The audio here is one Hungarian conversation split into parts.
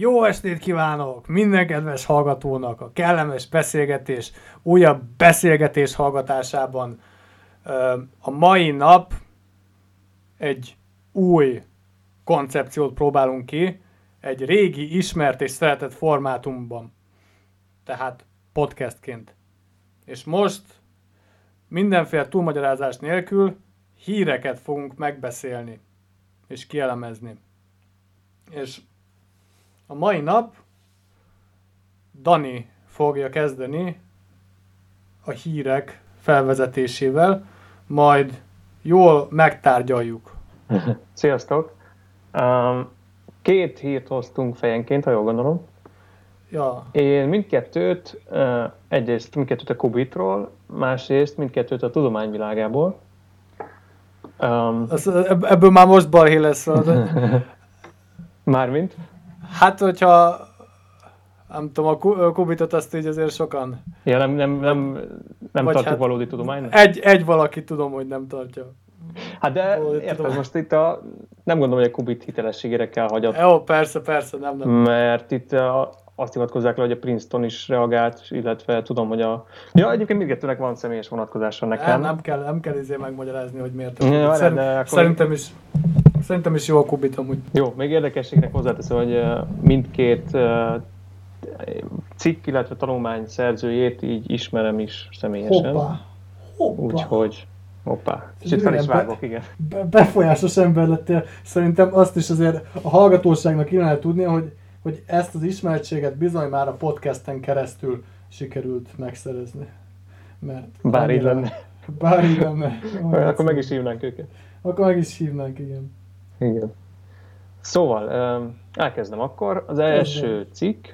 Jó estét kívánok minden kedves hallgatónak a kellemes beszélgetés, újabb beszélgetés hallgatásában. A mai nap egy új koncepciót próbálunk ki, egy régi, ismert és szeretett formátumban. Tehát podcastként. És most mindenféle túlmagyarázás nélkül híreket fogunk megbeszélni és kielemezni. És a mai nap Dani fogja kezdeni a hírek felvezetésével, majd jól megtárgyaljuk. Sziasztok! Um, két hírt hoztunk fejenként, ha jól gondolom. Ja. Én mindkettőt, uh, egyrészt mindkettőt a Kubitról, másrészt mindkettőt a tudományvilágából. Um, ebből már most balhé lesz. Mármint? Hát, hogyha nem tudom, a kubitot azt így azért sokan... Ja, nem, nem, nem, nem tartjuk hát valódi tudománynak? Egy, egy valaki tudom, hogy nem tartja. Hát de érted, most itt a, nem gondolom, hogy a kubit hitelességére kell hagyat. Jó, persze, persze, nem, nem. Mert itt a, azt hivatkozzák le, hogy a Princeton is reagált, illetve tudom, hogy a... Ja, egyébként mindkettőnek van személyes vonatkozása nekem. Nem, nem kell, nem kell izé megmagyarázni, hogy miért. Ja, Szerint, de akkor... Szerintem is Szerintem is jó a kubit amúgy. Jó, még érdekességnek hozzáteszem, hogy mindkét cikk, illetve tanulmány szerzőjét így ismerem is személyesen. Hoppá. Hoppá. Úgyhogy Hoppá, kicsit fel is vágok, igen. Be, befolyásos ember lettél. Szerintem azt is azért a hallgatóságnak illene tudnia, hogy, hogy ezt az ismertséget bizony már a podcasten keresztül sikerült megszerezni. Mert bár így lenne. Bár így lenne. Akkor meg is hívnánk őket. Akkor meg is hívnánk, igen. Igen. Szóval, elkezdem akkor. Az első cikk,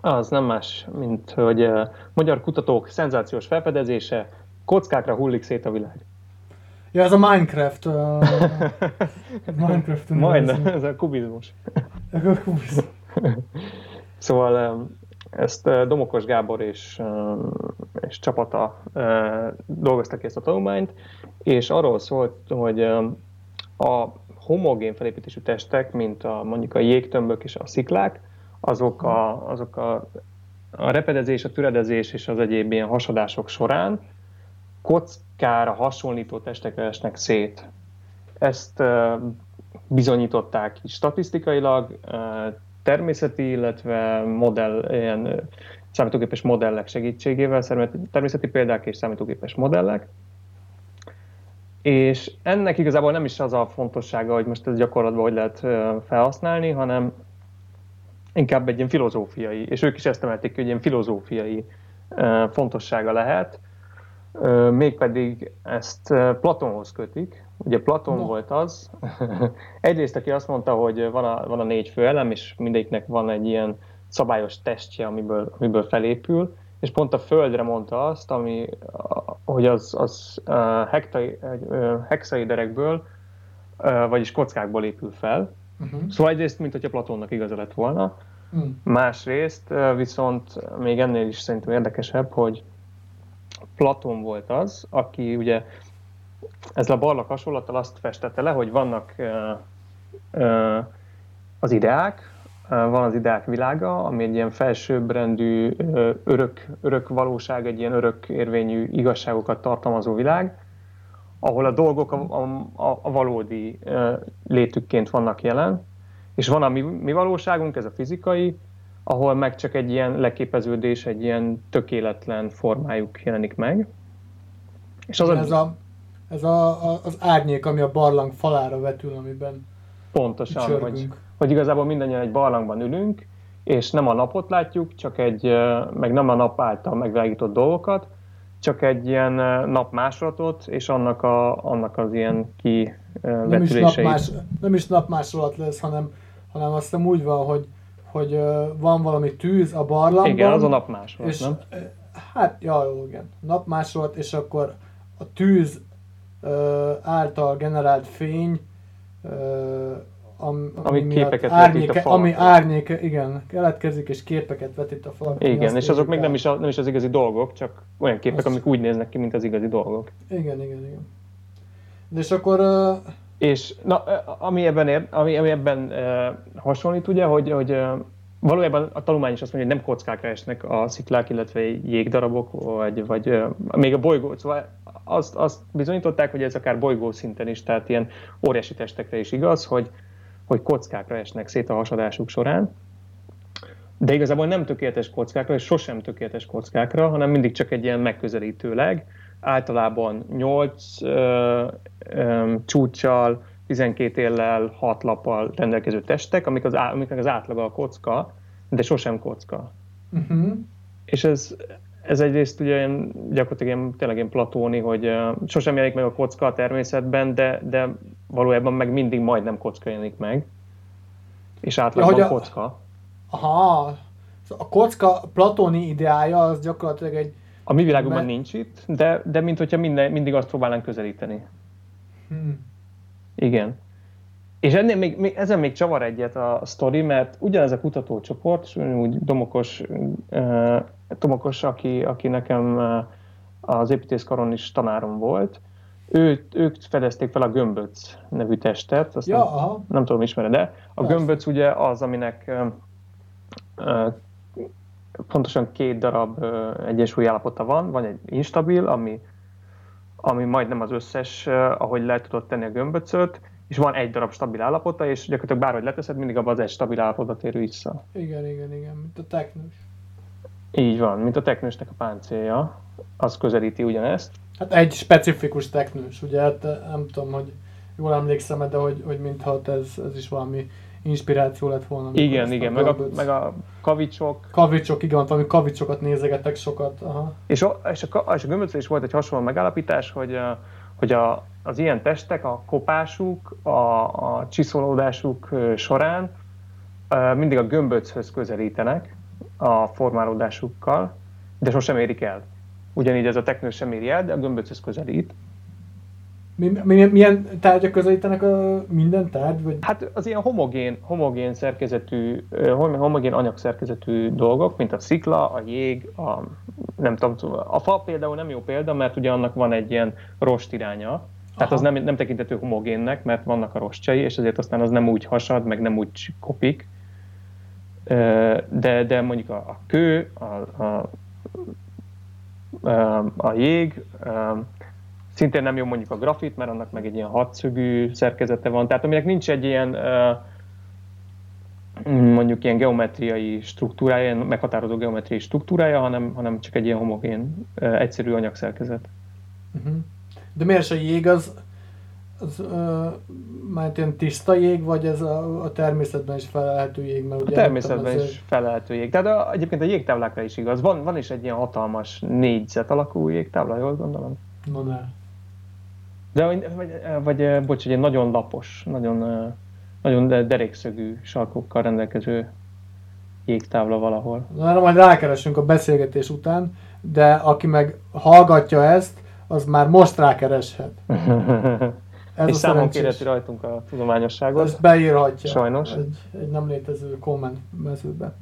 az nem más, mint hogy magyar kutatók szenzációs felfedezése, kockákra hullik szét a világ. Ja, ez a Minecraft. A... Minecraft Majdnem, ez a kubizmus. a kubizmus. szóval ezt Domokos Gábor és, és csapata dolgoztak ezt a tanulmányt, és arról szólt, hogy a homogén felépítésű testek, mint a, mondjuk a jégtömbök és a sziklák, azok a, azok a, a repedezés, a türedezés és az egyéb ilyen hasadások során kockára hasonlító testekre esnek szét. Ezt bizonyították is statisztikailag, természeti, illetve modell, ilyen számítógépes modellek segítségével, természeti példák és számítógépes modellek. És ennek igazából nem is az a fontossága, hogy most ez gyakorlatban hogy lehet felhasználni, hanem inkább egy ilyen filozófiai, és ők is ezt emelték, hogy ilyen filozófiai fontossága lehet, mégpedig ezt Platonhoz kötik. Ugye Platon no. volt az, egyrészt aki azt mondta, hogy van a, van a négy főelem, és mindegyiknek van egy ilyen szabályos testje, amiből, amiből felépül, és pont a Földre mondta azt, ami, hogy az, az uh, hexaiderekből, vagyis kockákból épül fel. Uh-huh. Szóval egyrészt, mint hogyha Platónnak igaza lett volna. Uh-huh. Másrészt viszont még ennél is szerintem érdekesebb, hogy Platón volt az, aki ugye ezzel a barlak hasonlattal azt festette le, hogy vannak uh, uh, az ideák, van az ideák világa, ami egy ilyen felsőbbrendű örök, örök valóság, egy ilyen örök érvényű igazságokat tartalmazó világ, ahol a dolgok a, a, a valódi létükként vannak jelen, és van a mi, mi valóságunk, ez a fizikai, ahol meg csak egy ilyen leképeződés, egy ilyen tökéletlen formájuk jelenik meg. És az ez, a, ez a, a, az árnyék, ami a barlang falára vetül, amiben Pontosan, hogy, hogy igazából mindannyian egy barlangban ülünk, és nem a napot látjuk, csak egy, meg nem a nap által megvilágított dolgokat, csak egy ilyen napmásolatot, és annak, a, annak az ilyen nem is, napmás, nem is napmásolat lesz, hanem, hanem azt hiszem úgy van, hogy, hogy van valami tűz a barlangban. Igen, az a napmásolat, és, nem? Hát, ja, jó, igen. Napmásolat, és akkor a tűz által generált fény am, ami, ami képeket árnyéke, vetít a falakra. Ami árnyéke, igen, keletkezik, és képeket vetít a falakra. Igen, és azok még nem is, nem is az igazi dolgok, csak olyan képek, Azt amik úgy néznek ki, mint az igazi dolgok. Igen, igen, igen. De és akkor... Uh... És na, ami ebben, ér, ami, ami ebben uh, hasonlít, ugye, hogy, hogy uh, valójában a tanulmány is azt mondja, hogy nem kockákra esnek a sziklák, illetve jégdarabok, vagy, vagy uh, még a bolygó, szóval azt, azt bizonyították, hogy ez akár bolygó szinten is, tehát ilyen óriási testekre is igaz, hogy, hogy kockákra esnek szét a hasadásuk során. De igazából nem tökéletes kockákra, és sosem tökéletes kockákra, hanem mindig csak egy ilyen megközelítőleg, általában 8 ö, ö, csúccsal, 12 éllel, 6 lappal rendelkező testek, amik az, amiknek az átlaga a kocka, de sosem kocka. Uh-huh. És ez, ez egyrészt ugye ilyen, gyakorlatilag ilyen, tényleg ilyen platóni, hogy uh, sosem jelenik meg a kocka a természetben, de, de valójában meg mindig majdnem kocka jelenik meg. És átlagban ja, a kocka. Aha, a kocka platóni ideája az gyakorlatilag egy a mi világunkban Mert... nincs itt, de, de mint hogyha minden, mindig azt próbálnánk közelíteni. Hmm. Igen. És ennél még, még, ezen még csavar egyet a sztori, mert ugyanez a kutatócsoport, és úgy Domokos, uh, Domokos aki, aki nekem uh, az építészkaron is tanárom volt, ő, ők fedezték fel a gömböc nevű testet, azt ja, nem, aha. nem tudom, ismered de A Persze. gömböc ugye az, aminek uh, uh, pontosan két darab egyensúly állapota van, van egy instabil, ami, ami majdnem az összes, ahogy le tudod tenni a gömböcöt, és van egy darab stabil állapota, és gyakorlatilag bárhogy leteszed, mindig abban az egy stabil állapotba tér vissza. Igen, igen, igen, mint a teknős. Így van, mint a teknősnek a páncélja, az közelíti ugyanezt. Hát egy specifikus teknős, ugye, hát nem tudom, hogy jól emlékszem de hogy, hogy mintha ez, ez is valami inspiráció lett volna. Igen, igen, meg a, meg a kavicsok. Kavicsok, igen, valami kavicsokat nézegetek sokat. Aha. És, a, és, a, és a gömböcön is volt egy hasonló megállapítás, hogy, hogy a, az ilyen testek a kopásuk, a, a csiszolódásuk során mindig a gömböchöz közelítenek a formálódásukkal, de sosem érik el. Ugyanígy ez a teknő sem éri el, de a gömböchöz közelít. Mi, mi, milyen tárgyak közelítenek a minden tárgy? Vagy? Hát az ilyen homogén, homogén szerkezetű, homogén anyagszerkezetű dolgok, mint a szikla, a jég, a, nem tudom, a fa például nem jó példa, mert ugye annak van egy ilyen rost iránya, tehát Aha. az nem, nem tekintető homogénnek, mert vannak a rostjai, és ezért aztán az nem úgy hasad, meg nem úgy kopik. De, de mondjuk a, a kő, a, a, a, jég, Szintén nem jó mondjuk a grafit, mert annak meg egy ilyen hatszögű szerkezete van, tehát aminek nincs egy ilyen mondjuk ilyen geometriai struktúrája, ilyen meghatározó geometriai struktúrája, hanem, hanem csak egy ilyen homogén, egyszerű anyagszerkezet. Uh-huh. De miért a jég az, az már ilyen tiszta jég, vagy ez a, a természetben is felelhető jég? Mert ugye a természetben azért... is felelhető jég. Tehát a, egyébként a jégtáblákra is igaz. Van, van is egy ilyen hatalmas négyzet alakú jégtábla, jól gondolom? No, ne. De vagy, vagy, bocs, egy nagyon lapos, nagyon, nagyon derékszögű sarkokkal rendelkező jégtábla valahol. Na, majd rákeresünk a beszélgetés után, de aki meg hallgatja ezt, az már most rákereshet. Ez és számon kérheti rajtunk a tudományosságot. Ezt beírhatja. Sajnos. Egy, egy nem létező komment mezőbe.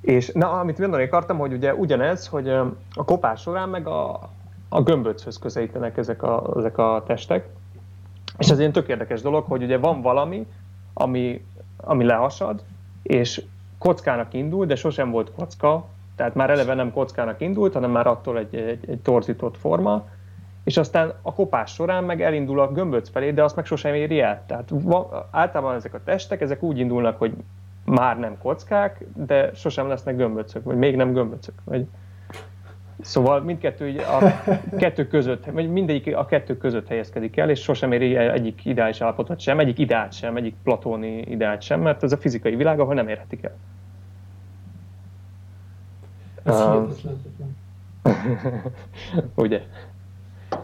És na, amit mondani akartam, hogy ugye ugyanez, hogy a kopás során meg a, a gömböchöz közelítenek ezek a, ezek a testek. És ez egy tök érdekes dolog, hogy ugye van valami, ami, ami lehasad, és kockának indul, de sosem volt kocka, tehát már eleve nem kockának indult, hanem már attól egy, egy, egy torzított forma, és aztán a kopás során meg elindul a gömböc felé, de azt meg sosem éri el. Tehát va, általában ezek a testek, ezek úgy indulnak, hogy már nem kockák, de sosem lesznek gömböcök, vagy még nem gömböcök. Vagy Szóval mindkettő a kettő között, vagy mindegyik a kettő között helyezkedik el, és sosem éri egyik ideális állapotot sem, egyik ideát sem, egyik platóni ideát sem, mert ez a fizikai világ, ahol nem érhetik el. Ez Ugye?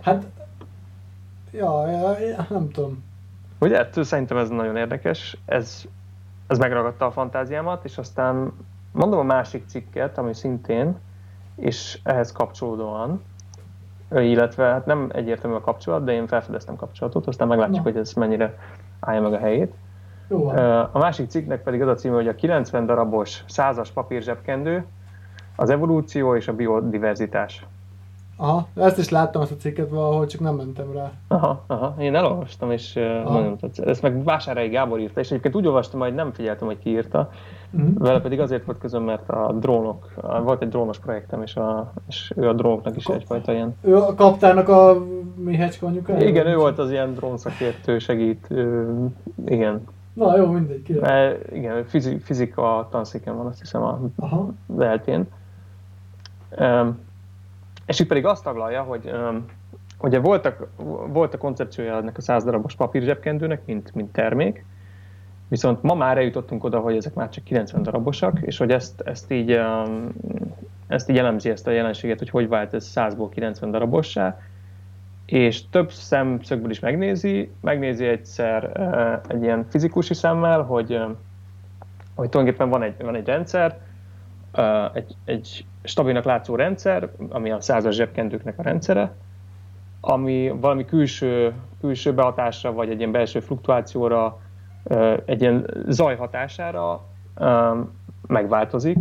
Hát, ja, ja, nem tudom. Ugye, szerintem ez nagyon érdekes, ez, ez megragadta a fantáziámat, és aztán mondom a másik cikket, ami szintén és ehhez kapcsolódóan, illetve hát nem egyértelmű a kapcsolat, de én felfedeztem kapcsolatot, aztán meglátjuk, Na. hogy ez mennyire állja meg a helyét. Jó a másik cikknek pedig az a címe, hogy a 90 darabos százas papír zsebkendő, az evolúció és a biodiverzitás. Aha, ezt is láttam ezt a cikket valahol, csak nem mentem rá. Aha, aha, én elolvastam, és aha. nagyon tetszett. Ezt meg Vásárai Gábor írta, és egyébként úgy olvastam, hogy nem figyeltem, hogy ki írta. Uh-huh. Vele pedig azért volt közöm, mert a drónok, volt egy drónos projektem, és, a, és ő a drónoknak is egyfajta ilyen... Ő a kaptának a Mihecska anyukája? Igen, ő volt az ilyen drónszakértő, segít, ő, igen. Na jó, mindegy, ki Igen, fizika tanszéken van, azt hiszem a eltén. És itt pedig azt taglalja, hogy ugye voltak, volt a koncepciója ennek a 100 darabos papírzsebkendőnek, mint, mint termék, viszont ma már eljutottunk oda, hogy ezek már csak 90 darabosak, és hogy ezt, ezt így ezt így elemzi ezt a jelenséget, hogy hogy vált ez 100-ból 90 darabossá, és több szemszögből is megnézi, megnézi egyszer egy ilyen fizikusi szemmel, hogy, hogy tulajdonképpen van egy, van egy rendszer, egy, egy stabilnak látszó rendszer, ami a százas zsebkendőknek a rendszere, ami valami külső, külső behatásra, vagy egy ilyen belső fluktuációra, egy ilyen zaj hatására megváltozik,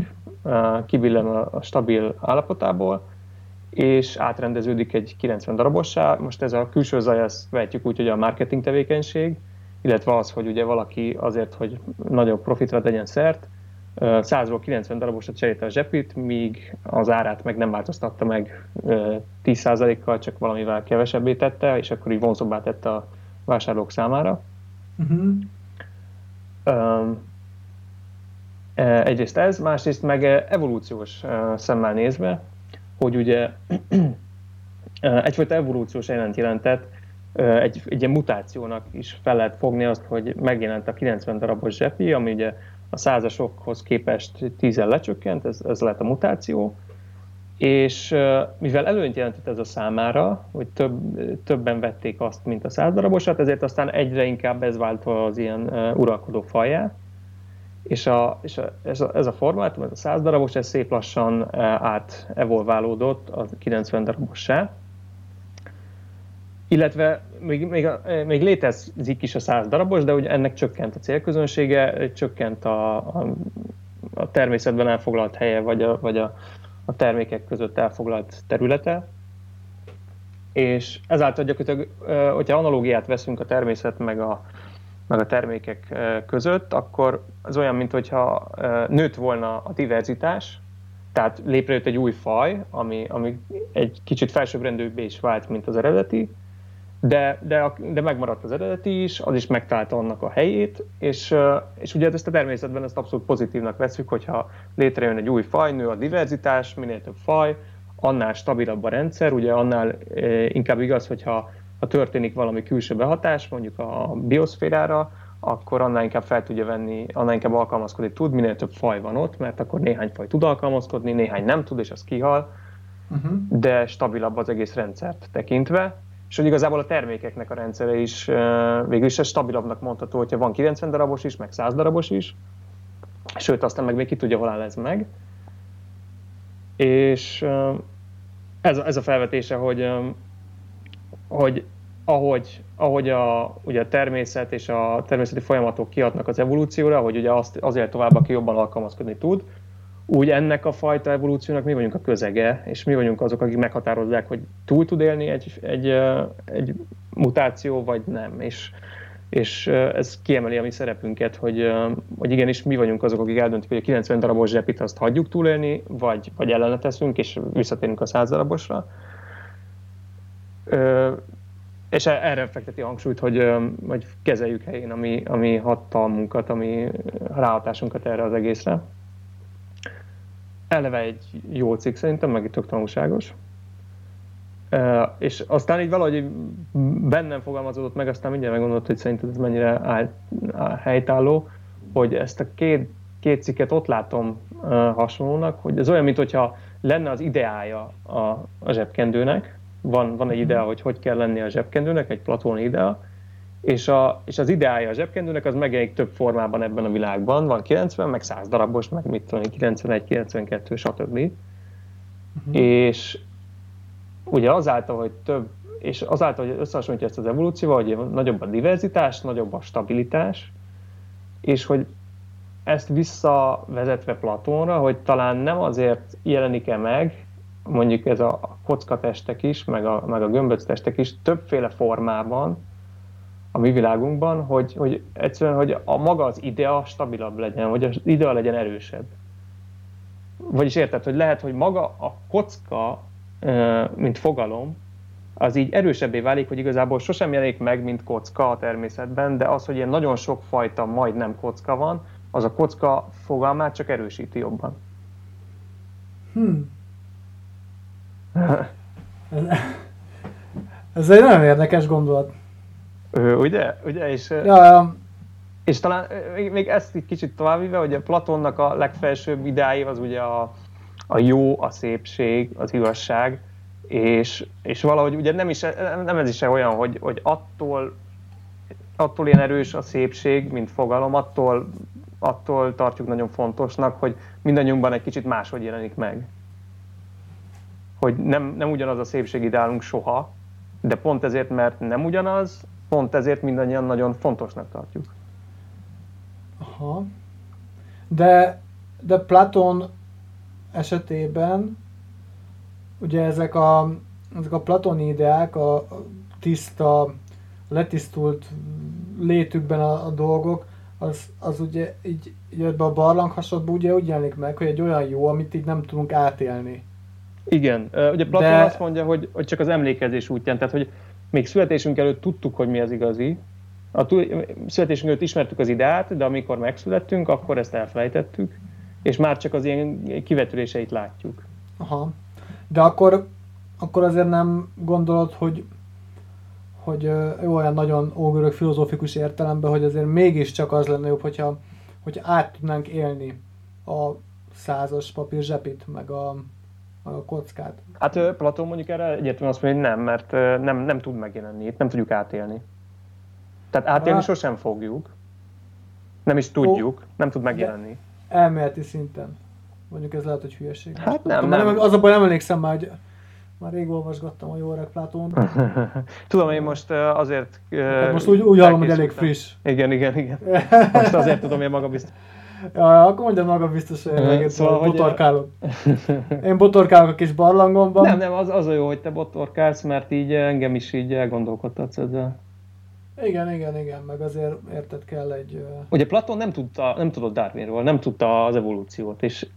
kibillen a stabil állapotából, és átrendeződik egy 90 darabossá. Most ez a külső zaj, ezt vehetjük úgy, hogy a marketing tevékenység, illetve az, hogy ugye valaki azért, hogy nagyobb profitra tegyen szert, 100-ról 90 darabosra cserélte a zsepit, míg az árát meg nem változtatta meg 10%-kal, csak valamivel kevesebbé tette, és akkor így vonzóbbá tette a vásárlók számára. Uh-huh. Egyrészt ez, másrészt meg evolúciós szemmel nézve, hogy ugye egyfajta evolúciós jelent jelentett, egy, egy ilyen mutációnak is fel lehet fogni azt, hogy megjelent a 90 darabos zsepi, ami ugye a százasokhoz képest tízen lecsökkent, ez, ez lett a mutáció, és mivel előnyt jelentett ez a számára, hogy több, többen vették azt, mint a száz darabosat, ezért aztán egyre inkább ez vált az ilyen uralkodó fajá, és, a, és a, ez, a, ez a formátum, ez a 100 darabos, ez szép lassan evolválódott a 90 darabossá. Illetve még, még, még létezik is a 100 darabos, de ugye ennek csökkent a célközönsége, csökkent a, a, a természetben elfoglalt helye, vagy a, vagy a, a termékek között elfoglalt területe. És ezáltal gyakorlatilag, hogyha analógiát veszünk a természet meg a, meg a termékek között, akkor az olyan, mintha nőtt volna a diverzitás, tehát létrejött egy új faj, ami, ami egy kicsit felsőbbrendűbbé is vált, mint az eredeti, de, de, de megmaradt az eredeti is, az is megtalálta annak a helyét, és, és ugye ezt a természetben ezt abszolút pozitívnak veszük, hogyha létrejön egy új faj, nő a diverzitás, minél több faj, annál stabilabb a rendszer, ugye annál inkább igaz, hogyha ha történik valami külső behatás, mondjuk a bioszférára, akkor annál inkább fel tudja venni, annál inkább alkalmazkodni tud, minél több faj van ott, mert akkor néhány faj tud alkalmazkodni, néhány nem tud, és az kihal, uh-huh. de stabilabb az egész rendszert tekintve, és hogy igazából a termékeknek a rendszere is végül is stabilabbnak mondható, hogyha van 90 darabos is, meg 100 darabos is, sőt, aztán meg még ki tudja, hol áll ez meg. És ez, ez a felvetése, hogy, hogy ahogy, ahogy a, ugye a természet és a természeti folyamatok kiadnak az evolúcióra, hogy ugye azt, azért tovább, aki jobban alkalmazkodni tud, úgy ennek a fajta evolúciónak mi vagyunk a közege, és mi vagyunk azok, akik meghatározzák, hogy túl tud élni egy, egy, egy mutáció, vagy nem. És, és ez kiemeli a mi szerepünket, hogy, hogy igenis mi vagyunk azok, akik eldöntik, hogy a 90 darabos zsepit azt hagyjuk túlélni, vagy, vagy ellene teszünk, és visszatérünk a 100 darabosra. És e, erre fekteti hangsúlyt, hogy, hogy kezeljük helyén a mi, a mi hatalmunkat, a mi ráhatásunkat erre az egészre eleve egy jó cikk szerintem, meg itt tök tanulságos. És aztán így valahogy bennem fogalmazódott meg, aztán mindjárt meggondolt, hogy szerinted ez mennyire áll, áll, helytálló, hogy ezt a két, két cikket ott látom uh, hasonlónak, hogy ez olyan, mintha lenne az ideája a, a zsebkendőnek, van, van egy idea, hogy hogy kell lenni a zsebkendőnek, egy platón idea, és, a, és az ideája a zsebkendőnek az megjelenik több formában ebben a világban. Van 90, meg 100 darabos, meg mit tudom, 91, 92, stb. Uh-huh. És ugye azáltal, hogy több, és azáltal, hogy összehasonlítja ezt az evolúcióval, hogy nagyobb a diverzitás, nagyobb a stabilitás, és hogy ezt visszavezetve Platónra, hogy talán nem azért jelenik-e meg mondjuk ez a kockatestek is, meg a, meg a gömböctestek is többféle formában a mi világunkban, hogy, hogy egyszerűen, hogy a maga az idea stabilabb legyen, hogy az idea legyen erősebb. Vagyis érted, hogy lehet, hogy maga a kocka, mint fogalom, az így erősebbé válik, hogy igazából sosem jelenik meg, mint kocka a természetben, de az, hogy ilyen nagyon sok fajta majdnem kocka van, az a kocka fogalmát csak erősíti jobban. Hmm. ez, ez egy nagyon érdekes gondolat. Ugye? ugye? És, ja, ja. és talán még, még ezt egy kicsit továbbvive, hogy a Platonnak a legfelsőbb ideái az ugye a, a jó, a szépség, az igazság, és, és valahogy ugye nem, is, nem ez is olyan, hogy, hogy attól, attól ilyen erős a szépség, mint fogalom, attól, attól tartjuk nagyon fontosnak, hogy mindannyiunkban egy kicsit máshogy jelenik meg. Hogy nem, nem ugyanaz a szépségideálunk soha, de pont ezért, mert nem ugyanaz, pont ezért mindannyian nagyon fontosnak tartjuk. Aha. De, de Platon esetében ugye ezek a, ezek a platoni ideák, a tiszta, letisztult létükben a, a dolgok, az, az ugye így, így ebbe a barlang hasonlóban ugye úgy jelenik meg, hogy egy olyan jó, amit így nem tudunk átélni. Igen, ugye Platon De... azt mondja, hogy, hogy csak az emlékezés útján, tehát hogy még születésünk előtt tudtuk, hogy mi az igazi, a születésünk előtt ismertük az ideát, de amikor megszülettünk, akkor ezt elfelejtettük, és már csak az ilyen kivetüléseit látjuk. Aha. De akkor, akkor azért nem gondolod, hogy, hogy jó, olyan nagyon ógörög filozófikus értelemben, hogy azért mégiscsak az lenne jobb, hogyha, hogyha át tudnánk élni a százas papír zsepit, meg a, a kockát. Hát Platón mondjuk erre egyértelműen azt mondja, hogy nem, mert nem, nem tud megjelenni, itt nem tudjuk átélni. Tehát átélni Há... sosem fogjuk, nem is tudjuk, Ó, nem tud megjelenni. Elméleti szinten. Mondjuk ez lehet, hogy hülyeség. Hát nem, Tudom, nem. Az a baj, nem emlékszem már, hogy már rég olvasgattam a jó öreg Platón. tudom, én most azért... Hát most úgy, úgy hallom, hogy elég friss. Igen, igen, igen. Most azért tudom, hogy maga biztos. Ja, akkor mondja maga biztos, hogy szóval, botorkálok. Én botorkálok a kis barlangomban. Nem, nem, az, az a jó, hogy te botorkálsz, mert így engem is így elgondolkodtatsz ezzel. Igen, igen, igen, meg azért érted kell egy... Ugye Platon nem, tudta, nem tudott Darwinról, nem tudta az evolúciót, és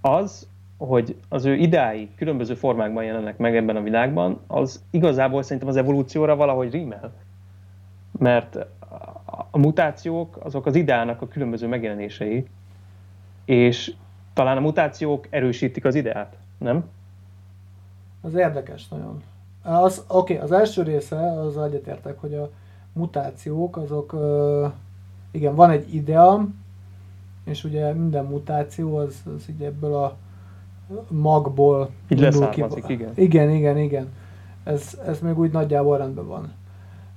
az, hogy az ő ideái különböző formákban jelennek meg ebben a világban, az igazából szerintem az evolúcióra valahogy rímel. Mert a mutációk azok az ideának a különböző megjelenései, és talán a mutációk erősítik az ideát, nem? Az érdekes nagyon. Az, oké, okay, az első része, az egyetértek, hogy a mutációk, azok, igen, van egy idea, és ugye minden mutáció az, az így ebből a magból így leszármazik, ki. igen. Igen, igen, igen. Ez, ez még úgy nagyjából rendben van.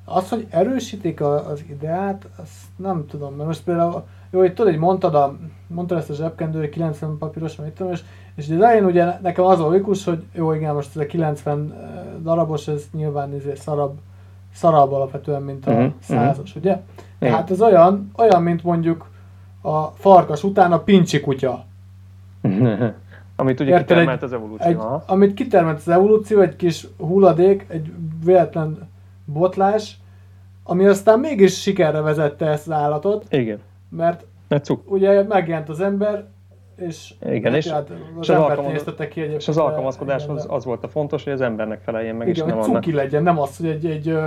Az, hogy erősítik a, az ideát, azt nem tudom, mert most például, jó, hogy tudod, hogy mondtad, a, mondtad ezt a zsebkendő, 90 papíros, mit tudom, és, és de elején ugye nekem az a logikus, hogy jó, igen, most ez a 90 darabos, ez nyilván ezért szarabb, szarabb alapvetően, mint a uh-huh, százas, uh-huh. ugye? Tehát ez olyan, olyan, mint mondjuk a farkas után a pincsi kutya. amit ugye Érted, kitermelt egy, az evolúció. Egy, amit kitermelt az evolúció, egy kis hulladék, egy véletlen botlás, ami aztán mégis sikerre vezette ezt az állatot. Igen. Mert ugye megjelent az ember, és, Igen, és, hát az, és, az alkalmaz... ki és az alkalmazkodáshoz az volt a fontos, hogy az embernek feleljen meg, Igen, és nem hogy cuki annak. legyen, nem az, hogy egy, egy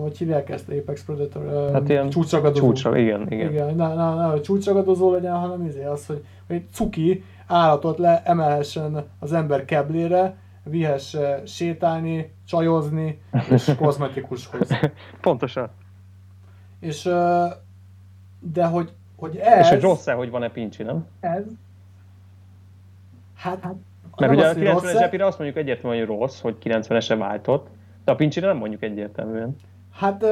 hogy hívják ezt, Apex Predator, hát ilyen csúcsragadozó. Csúcsra, igen, igen. igen ne, ne, ne, hogy csúcsragadozó legyen, hanem izé az, hogy egy cuki állatot le emelhessen az ember keblére, vihesse sétálni, csajozni, és kozmetikushoz. Pontosan. És, de hogy, hogy ez... És hogy rossz-e, hogy van-e pincsi, nem? Ez. Hát, hát mert ugye a 90-es epire azt mondjuk egyértelműen, hogy rossz, hogy 90-esre váltott, de a pincsire nem mondjuk egyértelműen. Hát,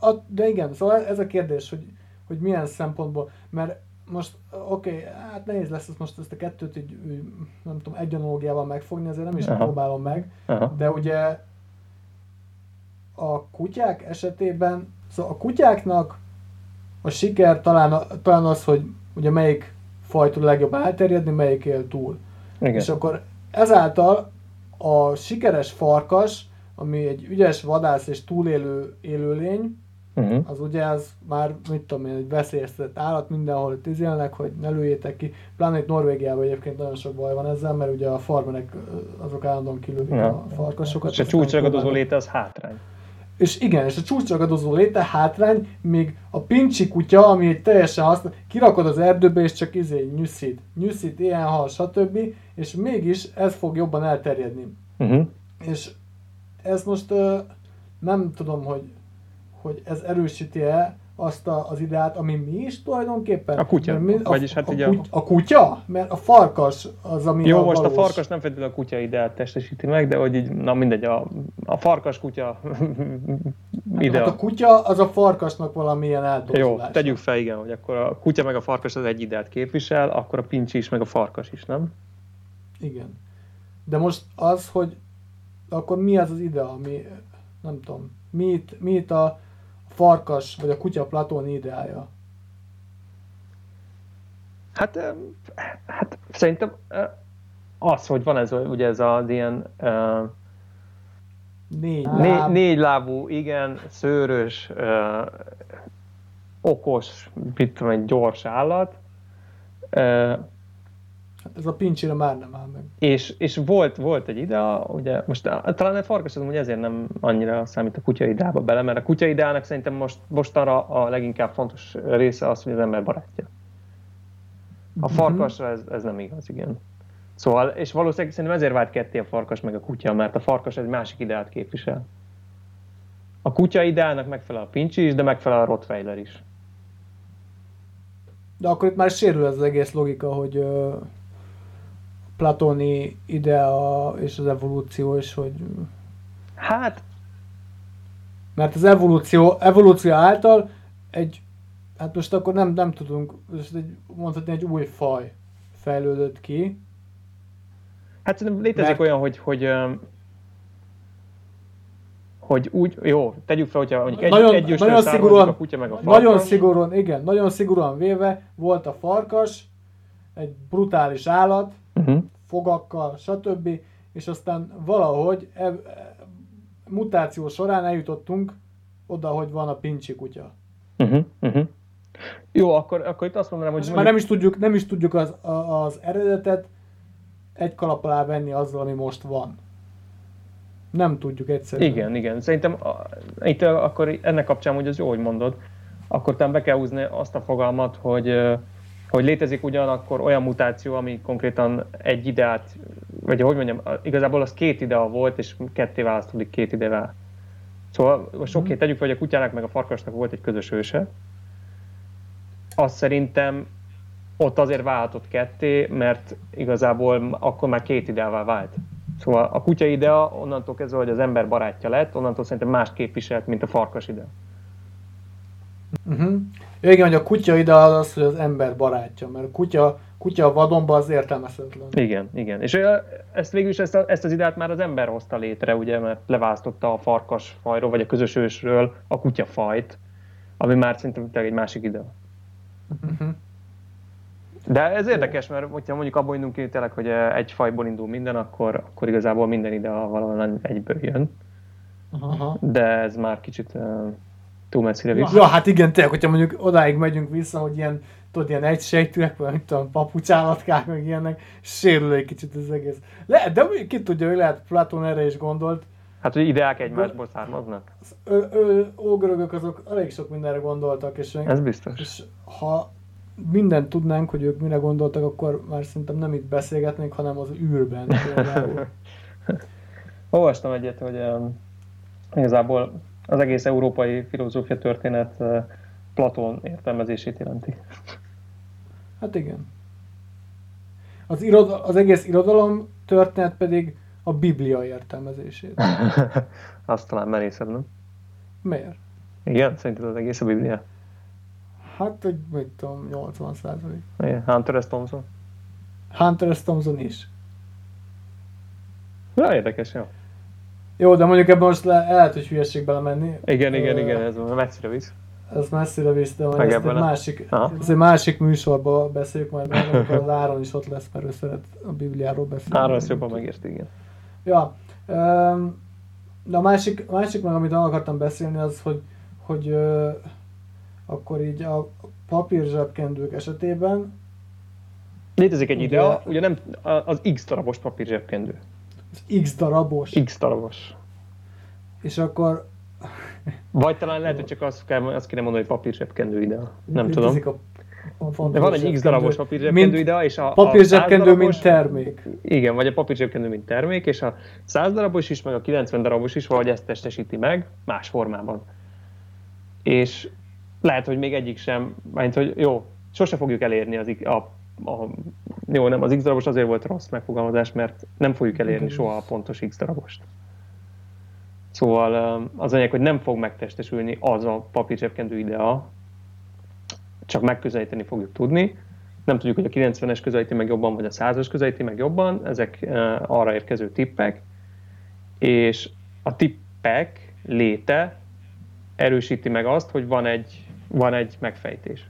a, de igen, szóval ez a kérdés, hogy, hogy milyen szempontból, mert most oké, okay, hát nehéz lesz ezt most ezt a kettőt így, nem tudom, egy analógiával megfogni, ezért nem is Aha. próbálom meg, Aha. de ugye a kutyák esetében, szóval a kutyáknak a siker talán, talán az, hogy ugye melyik faj tud legjobban elterjedni, melyik él túl. Igen. És akkor ezáltal a sikeres farkas, ami egy ügyes vadász és túlélő élőlény, uh-huh. az ugye az már, mit tudom én, egy veszélyeztetett állat, mindenhol tizélnek, hogy ne lőjétek ki. Pláne itt Norvégiában egyébként nagyon sok baj van ezzel, mert ugye a farmerek azok állandóan kilődik ja. a farkasokat. És a csúcsragadozó léte az hátrány. És igen, és a csúcsragadozó léte hátrány, még a pincsi kutya, ami egy teljesen használ, kirakod az erdőbe, és csak izé nyűszít, nyűszít, ilyen hal, stb. És mégis ez fog jobban elterjedni. Uh-huh. És ez most uh, nem tudom, hogy hogy ez erősíti-e azt a, az ideát, ami mi is tulajdonképpen? A kutya. Mi, a, Vagyis hát a, ugye a, a kutya? Mert a farkas az, ami Jó, a most valós. a farkas nem feltétlenül a kutya ideát testesíti meg, de hogy így, na mindegy, a, a farkas kutya ide. Hát a kutya az a farkasnak valamilyen eltolódás. Jó, tegyük fel, igen, hogy akkor a kutya meg a farkas az egy ideát képvisel, akkor a pincsi is, meg a farkas is, nem? Igen. De most az, hogy akkor mi az az ide, ami, nem tudom, mi itt, mi itt a, farkas vagy a kutya Platón ideája? Hát, hát szerintem az, hogy van ez, ugye ez az ilyen uh, négy, láb. négy lábú, igen, szőrös, uh, okos, mit tudom, egy gyors állat. Uh, ez a pincsire már nem áll meg. És, és volt, volt egy ide, ugye most talán a farkas hogy ezért nem annyira számít a kutya ideába bele, mert a kutya ideának szerintem most, mostanra a leginkább fontos része az, hogy az ember barátja. A mhm. farkasra ez, ez nem igaz, igen. Szóval, és valószínűleg szerintem ezért vált ketté a farkas meg a kutya, mert a farkas egy másik ideát képvisel. A kutya ideának megfelel a pincsi is, de megfelel a Rottweiler is. De akkor itt már sérül ez az egész logika, hogy platoni idea és az evolúció is, hogy... Hát... Mert az evolúció, evolúció által egy, hát most akkor nem, nem tudunk, most egy, mondhatni egy új faj fejlődött ki. Hát szerintem létezik mert... olyan, hogy, hogy hogy úgy, jó, tegyük fel, hogyha mondjuk egy, nagyon, egy nagyon szigorúan, a kutya meg a farkas. Nagyon szigorúan, igen, nagyon szigorúan véve volt a farkas, egy brutális állat. Fogakkal, stb. És aztán valahogy e, e, mutáció során eljutottunk oda, hogy van a pincsi kutya. Uh-huh. Uh-huh. Jó, akkor, akkor itt azt mondanám, hogy... Mondjuk... Már nem is tudjuk, nem is tudjuk az, az eredetet egy kalap alá venni azzal, ami most van. Nem tudjuk egyszerűen. Igen, igen. Szerintem itt akkor ennek kapcsán, hogy az jó, hogy mondod, akkor talán be kell húzni azt a fogalmat, hogy hogy létezik ugyanakkor olyan mutáció, ami konkrétan egy ideát, vagy hogy mondjam, igazából az két idea volt, és ketté választódik két idevel. Szóval most oké, mm. tegyük fel, hogy a kutyának meg a farkasnak volt egy közös őse. Azt szerintem ott azért válhatott ketté, mert igazából akkor már két ideával vált. Szóval a kutya idea onnantól kezdve, hogy az ember barátja lett, onnantól szerintem más képviselt, mint a farkas idea. Uh-huh. Ja, igen, hogy a kutya ide az hogy az ember barátja, mert a kutya, kutya a vadonba az értelmezhetetlen. Igen, igen. És ezt végül is ezt, a, ezt az ideát már az ember hozta létre, ugye, mert leválasztotta a farkas fajról, vagy a közös ősről a kutyafajt, ami már szerintem egy másik ide. Uh-huh. De ez érdekes, mert hogyha mondjuk abból indulunk ki tényleg, hogy egy fajból indul minden, akkor, akkor igazából minden ide valahol egyből jön. Uh-huh. De ez már kicsit túl messzire visz. Ja, hát igen, tényleg, hogyha mondjuk odáig megyünk vissza, hogy ilyen, tudod, ilyen egysejtűek, vagy mint a papucsállatkák, meg ilyenek, sérül egy kicsit az egész. Lehet, de ki tudja, hogy lehet Platon erre is gondolt. Hát, hogy ideák egymásból származnak? Ógörögök azok elég sok mindenre gondoltak, és, Ez biztos. És ha mindent tudnánk, hogy ők mire gondoltak, akkor már szerintem nem itt beszélgetnénk, hanem az űrben. Olvastam egyet, hogy um, igazából az egész európai filozófia történet Platón értelmezését jelenti. Hát igen. Az, irod, az egész irodalom történet pedig a Biblia értelmezését. Azt talán merészebb, nem? Miért? Igen, szerinted az egész a Biblia? Hát, hogy mit tudom, 80 százalék. Hunter S. Thompson? Hunter S. Thompson is. Ja, érdekes, jó. Jó, de mondjuk ebben most le, lehet, hogy hülyeség belemenni. Igen, igen, uh, igen, ez messzire visz. ez messzire visz, de majd ezt egy másik, ez egy másik műsorban beszéljük majd meg, amikor az Áron is ott lesz, mert ő szeret a Bibliáról beszélni. Arra ezt jobban megérti, igen. Ja, de a másik, a másik meg, amit akartam beszélni, az, hogy, hogy ö, akkor így a papír zsebkendők esetében Létezik egy Ugye- idea, ugye nem az X darabos papír zsebkendő. X darabos, X darabos. és akkor Vagy talán lehet, hogy csak azt, kell, azt kéne mondani, hogy papír zsebkendő idea. Nem tudom. létezik a, a De van egy X darabos papír zsebkendő idea, és a, Papír 100 zsebkendő, mint termék. Igen, vagy a papír zsebkendő, mint termék, és a 100 darabos is, meg a 90 darabos is valahogy ezt testesíti meg, más formában. És lehet, hogy még egyik sem, mert hogy jó, sose fogjuk elérni az, a, a, jó, nem, az X darabos azért volt rossz megfogalmazás, mert nem fogjuk elérni soha a pontos X darabost. Szóval öm, az anyag, hogy nem fog megtestesülni az a papír zsebkendő idea, csak megközelíteni fogjuk tudni. Nem tudjuk, hogy a 90-es közelíti meg jobban, vagy a 100-as közelíti meg jobban, ezek eh, arra érkező tippek, és a tippek léte erősíti meg azt, hogy van egy, van egy megfejtés.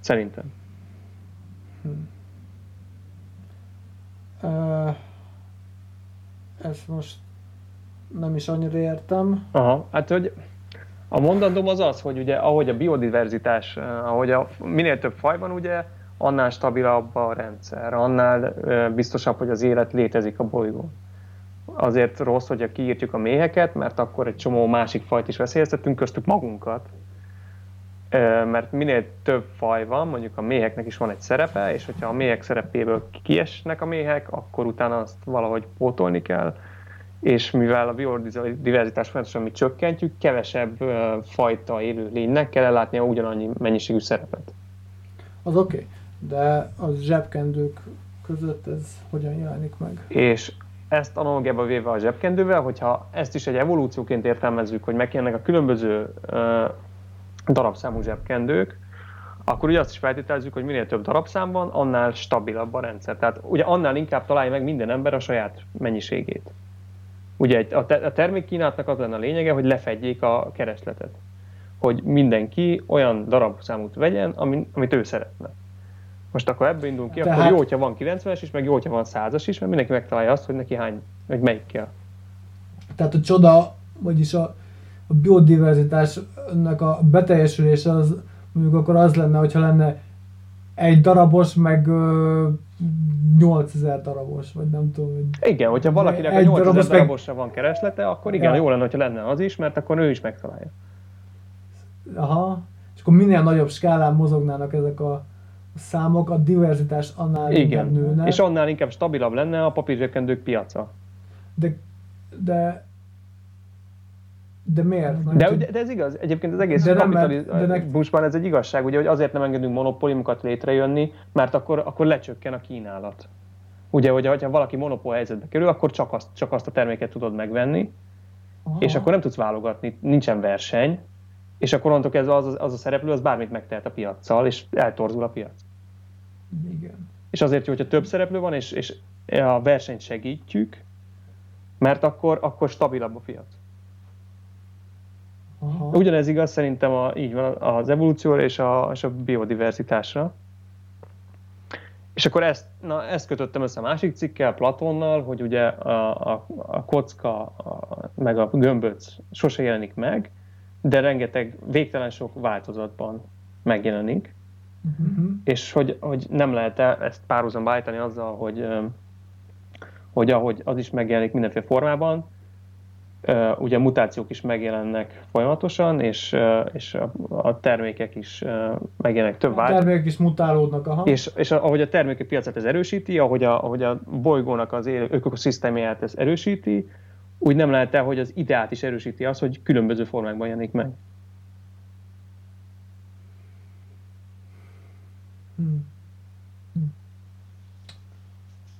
Szerintem. Ö, ezt most nem is annyira értem. Aha, hát hogy a mondandóm az az, hogy ugye ahogy a biodiverzitás, ahogy a, minél több faj van, ugye, annál stabilabb a rendszer, annál biztosabb, hogy az élet létezik a bolygón. Azért rossz, hogyha kiírtjuk a méheket, mert akkor egy csomó másik fajt is veszélyeztetünk, köztük magunkat. Mert minél több faj van, mondjuk a méheknek is van egy szerepe, és hogyha a méhek szerepéből kiesnek a méhek, akkor utána azt valahogy pótolni kell, és mivel a biodiverzitás folyamatosan mi csökkentjük, kevesebb fajta élő lénynek kell ellátnia ugyanannyi mennyiségű szerepet. Az oké, okay. de az zsebkendők között ez hogyan jelenik meg? És ezt analógiába véve a zsebkendővel, hogyha ezt is egy evolúcióként értelmezzük, hogy megjelennek a különböző darabszámú zsebkendők, akkor ugye azt is feltételezzük, hogy minél több darabszám van, annál stabilabb a rendszer. Tehát ugye annál inkább találja meg minden ember a saját mennyiségét. Ugye egy- a, te- a termékkínálatnak az lenne a lényege, hogy lefedjék a keresletet. Hogy mindenki olyan darabszámot vegyen, ami, amit ő szeretne. Most akkor ebből indulunk ki, Tehát- akkor jó, hogyha van 90-es is, meg jó, hogyha van 100-as is, mert mindenki megtalálja azt, hogy neki hány, vagy melyik kell. Tehát a csoda, vagyis a, a biodiverzitásnak a beteljesülése az mondjuk akkor az lenne, hogyha lenne egy darabos, meg ö, 8000 darabos, vagy nem tudom. Hogy... Igen, hogyha valakinek a Egy 8000 darabos meg- darabosra van kereslete, akkor igen, Ja. jó lenne, hogyha lenne az is, mert akkor ő is megtalálja. Aha. És akkor minél nagyobb skálán mozognának ezek a számok, a diverzitás annál Igen, nőne. és annál inkább stabilabb lenne a papírzsebkendők piaca. De, de, de miért? Nem De, ugye- de ez igaz, egyébként az egész de kapitalizmusban ez egy igazság, ugye, hogy azért nem engedünk monopóliumokat létrejönni, mert akkor, akkor lecsökken a kínálat. Ugye, hogy ha valaki monopól helyzetbe kerül, akkor csak azt, csak azt a terméket tudod megvenni, Aha. és akkor nem tudsz válogatni, nincsen verseny, és akkor onnantól kezdve az, az, az a szereplő, az bármit megtehet a piaccal, és eltorzul a piac. Igen. És azért jó, hogyha több szereplő van, és, és a versenyt segítjük, mert akkor, akkor stabilabb a piac. Aha. Ugyanez igaz szerintem a, így van az evolúcióra és a, és a biodiverzitásra. És akkor ezt, na, ezt kötöttem össze a másik cikkel, Platonnal, hogy ugye a, a, a kocka a, meg a gömböc sose jelenik meg, de rengeteg, végtelen sok változatban megjelenik, Mhm. és hogy, hogy nem lehet ezt párhuzamba állítani azzal, hogy, hogy ahogy az is megjelenik mindenféle formában, ugye mutációk is megjelennek folyamatosan, és, és a, a termékek is megjelennek több A változat. termékek is mutálódnak, aha. És, és ahogy a termékek piacát ez erősíti, ahogy a, ahogy a bolygónak az élő ökoszisztémáját ez erősíti, úgy nem lehet el, hogy az ideát is erősíti az, hogy különböző formákban jelenik meg. Hm.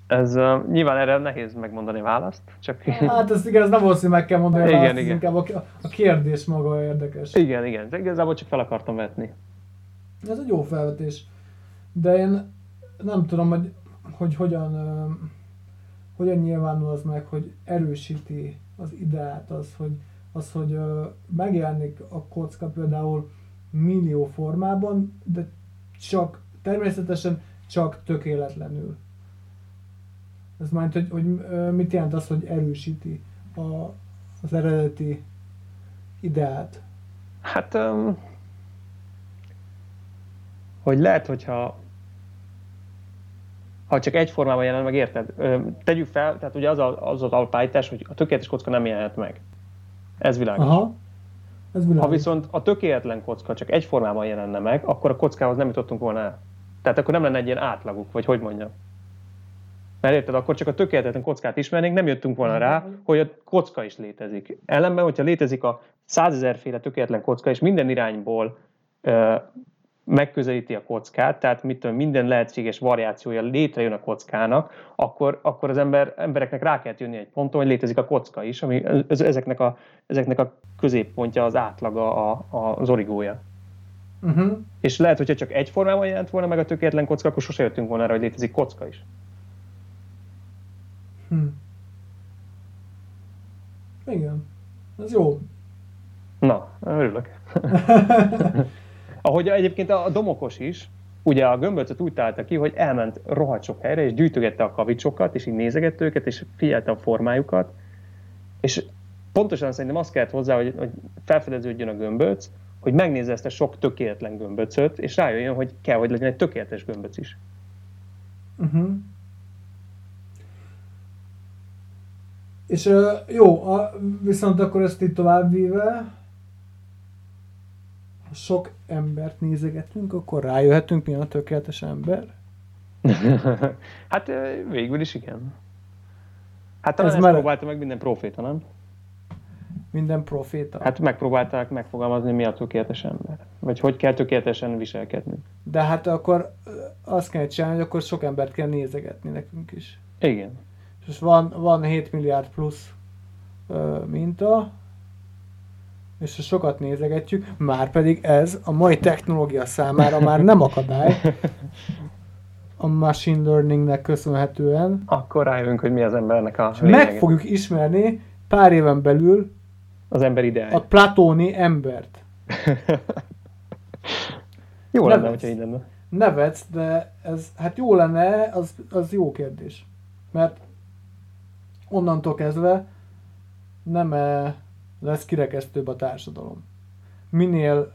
Ez uh, nyilván erre nehéz megmondani választ, csak Hát ezt igen, ez nem valószínű meg kell mondani, Igen, igen, ez igen. inkább a, a kérdés maga érdekes. igen, igen, de igazából csak fel akartam vetni. Ez egy jó felvetés. De én nem tudom, hogy, hogy hogyan, ö, hogyan nyilvánul az meg, hogy erősíti az ideát az, hogy az, hogy megjelenik a kocka például millió formában, de csak természetesen csak tökéletlenül. Ez majd, hogy, hogy mit jelent az, hogy erősíti a, az eredeti ideát? Hát, um, hogy lehet, hogyha ha csak egy formában jelen meg, érted? Tegyük fel, tehát ugye az a, az, az alapállítás, hogy a tökéletes kocka nem jelenhet meg. Ez világos. Aha. Ez világos. Ha viszont a tökéletlen kocka csak egy formában jelenne meg, akkor a kockához nem jutottunk volna el. Tehát akkor nem lenne egy ilyen átlaguk, vagy hogy mondjam. Mert érted, akkor csak a tökéletlen kockát ismernénk, nem jöttünk volna rá, hogy a kocka is létezik. Ellenben, hogyha létezik a százezerféle tökéletlen kocka, és minden irányból megközelíti a kockát, tehát mit tudom, minden lehetséges variációja létrejön a kockának, akkor, akkor az ember, embereknek rá kell jönni egy ponton, hogy létezik a kocka is, ami ezeknek a, ezeknek a középpontja, az átlaga, a, a, az origója. Uh-huh. És lehet, hogyha csak egy formában jelent volna meg a tökéletlen kocka, akkor sose jöttünk volna arra, hogy létezik kocka is. Hm. Igen. Ez jó. Na, örülök. Ahogy egyébként a domokos is, ugye a gömböcöt úgy találta ki, hogy elment rohadt sok helyre, és gyűjtögette a kavicsokat, és így nézegette őket, és figyelte a formájukat, és pontosan szerintem azt kellett hozzá, hogy, hogy felfedeződjön a gömböc, hogy megnézze ezt a sok tökéletlen gömböcöt, és rájöjjön, hogy kell, hogy legyen egy tökéletes gömböc is. Uh-huh. És jó, a, viszont akkor ezt itt továbbvíve, sok embert nézegetünk, akkor rájöhetünk, milyen a tökéletes ember? hát végül is igen. Hát talán Ez ezt már... próbálta meg minden proféta, nem? Minden proféta? Hát megpróbálták megfogalmazni, mi a tökéletes ember. Vagy hogy kell tökéletesen viselkedni. De hát akkor azt kell csinálni, hogy akkor sok embert kell nézegetni nekünk is. Igen. És van, van 7 milliárd plusz ö, minta, és ha sokat nézegetjük, már pedig ez a mai technológia számára már nem akadály, a machine learningnek köszönhetően. Akkor rájövünk, hogy mi az embernek a lényege. Meg fogjuk ismerni pár éven belül az ember ideány. A platóni embert. jó lenne, hogyha így lenne. Nevetsz, de ez, hát jó lenne, az, az jó kérdés. Mert onnantól kezdve nem -e lesz kirekesztőbb a társadalom. Minél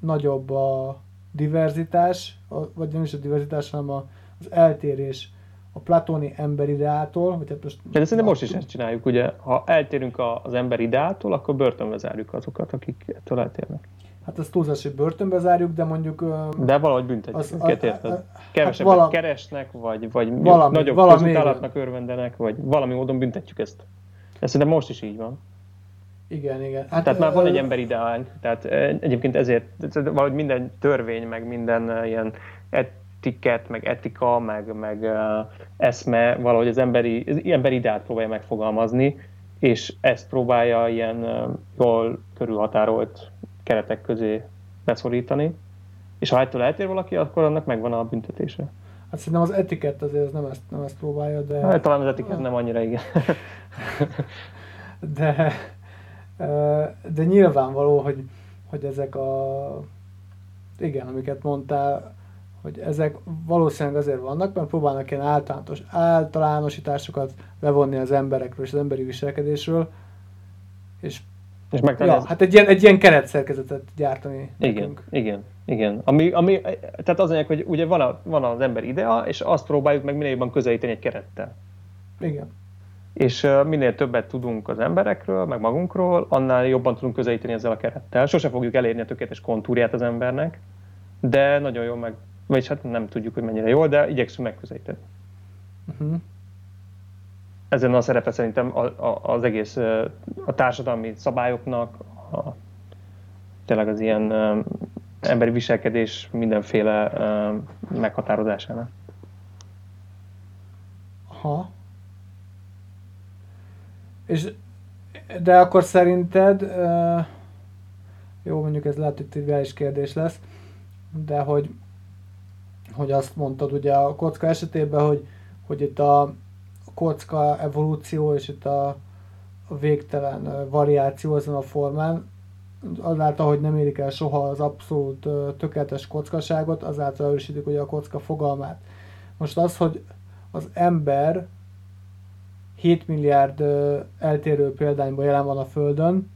nagyobb a diverzitás, vagy nem is a diverzitás, hanem az eltérés a platóni emberideától, vagy hát most... De szerintem most is ezt csináljuk, ugye, ha eltérünk az emberideától, akkor börtönbe zárjuk azokat, akik ettől eltérnek. Hát az túlzás, hogy börtönbe zárjuk, de mondjuk... De valahogy büntetjük az, őket, érted? Kevesebbet hát valami, keresnek, vagy, vagy valami, nagyobb valami közutálatnak örvendenek, vagy valami módon büntetjük ezt. Ez szerintem most is így van. Igen, igen. Hát, tehát már van egy ember ideánk, tehát egyébként ezért valahogy minden törvény, meg minden ilyen etiket, meg etika, meg, meg eszme valahogy az emberi, az emberi ideát próbálja megfogalmazni, és ezt próbálja ilyen jól körülhatárolt keretek közé beszorítani, és ha ettől eltér valaki, akkor annak megvan a büntetése. Hát szerintem az etikett azért nem ezt, nem ezt próbálja, de... Hát, talán az etikett nem annyira, igen. de, de nyilvánvaló, hogy, hogy ezek a... Igen, amiket mondtál, hogy ezek valószínűleg azért vannak, mert próbálnak ilyen általános, általánosításokat levonni az emberekről és az emberi viselkedésről, és és ja, hát egy ilyen, egy ilyen keretszerkezetet gyártani Igen, nekünk. igen, igen. Ami, ami, tehát az anyag, hogy ugye van, a, van az ember idea, és azt próbáljuk meg minél jobban közelíteni egy kerettel. Igen. És minél többet tudunk az emberekről, meg magunkról, annál jobban tudunk közelíteni ezzel a kerettel. Sose fogjuk elérni a tökéletes kontúrját az embernek, de nagyon jól meg, vagyis hát nem tudjuk, hogy mennyire jól, de igyekszünk megközelíteni. Uh-huh ezen a szerepe szerintem az egész a társadalmi szabályoknak, a, tényleg az ilyen emberi viselkedés mindenféle meghatározásának. Ha. És, de akkor szerinted, uh, jó, mondjuk ez lehet, hogy triviális kérdés lesz, de hogy, hogy azt mondtad ugye a kocka esetében, hogy, hogy itt a kocka evolúció, és itt a, a végtelen variáció ezen a formán, azáltal, hogy nem érik el soha az abszolút tökéletes kockaságot, azáltal erősítik ugye a kocka fogalmát. Most az, hogy az ember 7 milliárd eltérő példányban jelen van a Földön,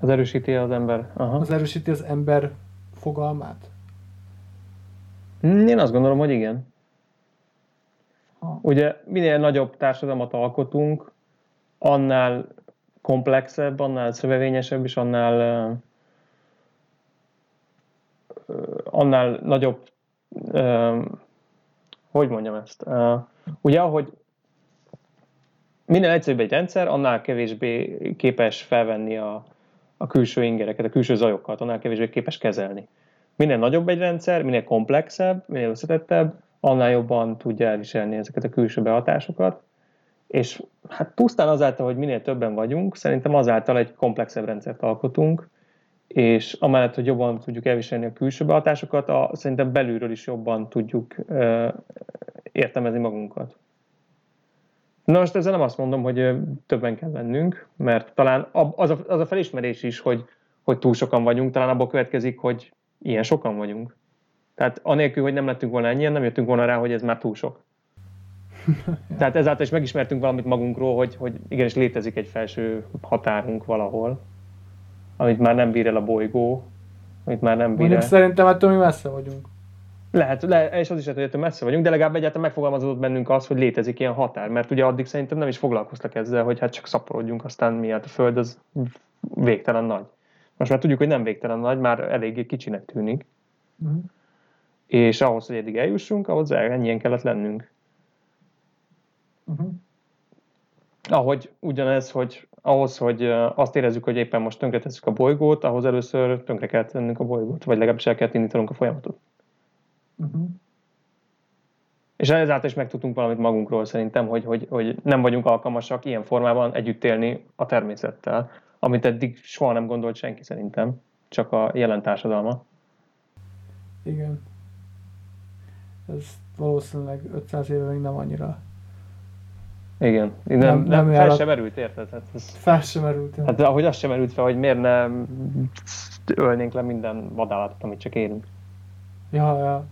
az erősíti az ember. Aha. Az erősíti az ember fogalmát? Én azt gondolom, hogy igen. Ugye minél nagyobb társadalmat alkotunk, annál komplexebb, annál szövevényesebb, és annál annál nagyobb hogy mondjam ezt? Ugye, ahogy minél egyszerűbb egy rendszer, annál kevésbé képes felvenni a, a külső ingereket, a külső zajokat, annál kevésbé képes kezelni. Minél nagyobb egy rendszer, minél komplexebb, minél összetettebb, annál jobban tudja elviselni ezeket a külső behatásokat, és hát pusztán azáltal, hogy minél többen vagyunk, szerintem azáltal egy komplexebb rendszert alkotunk, és amellett, hogy jobban tudjuk elviselni a külső behatásokat, a, szerintem belülről is jobban tudjuk ö, értelmezni magunkat. Na most ezzel nem azt mondom, hogy többen kell lennünk, mert talán az a, az a felismerés is, hogy, hogy túl sokan vagyunk, talán abból következik, hogy ilyen sokan vagyunk. Tehát anélkül, hogy nem lettünk volna ennyien, nem jöttünk volna rá, hogy ez már túl sok. Tehát ezáltal is megismertünk valamit magunkról, hogy, hogy igenis létezik egy felső határunk valahol, amit már nem bír el a bolygó, amit már nem bír el. szerintem ettől mi messze vagyunk. Lehet, le, és az is lehet, hogy ettől messze vagyunk, de legalább egyáltalán megfogalmazódott bennünk az, hogy létezik ilyen határ, mert ugye addig szerintem nem is foglalkoztak ezzel, hogy hát csak szaporodjunk, aztán miatt hát a Föld az végtelen nagy. Most már tudjuk, hogy nem végtelen nagy, már eléggé kicsinek tűnik. Uh-huh. És ahhoz, hogy eddig eljussunk, ahhoz ennyien kellett lennünk. Uh-huh. Ahogy ugyanez, hogy ahhoz, hogy azt érezzük, hogy éppen most tönkretesszük a bolygót, ahhoz először tönkre kell tennünk a bolygót, vagy legalábbis el kell indítanunk a folyamatot. Uh-huh. És ezáltal is megtudtunk valamit magunkról szerintem, hogy, hogy, hogy nem vagyunk alkalmasak ilyen formában együtt élni a természettel, amit eddig soha nem gondolt senki szerintem, csak a jelen társadalma. Igen. Ez valószínűleg 500 éve még nem annyira igen, nem, nem, nem, nem fel sem merült, érted? Hát ez, fel sem merült. Hát ahogy az sem merült fel, hogy miért nem ölnénk le minden vadállatot, amit csak érünk. Ja, ja.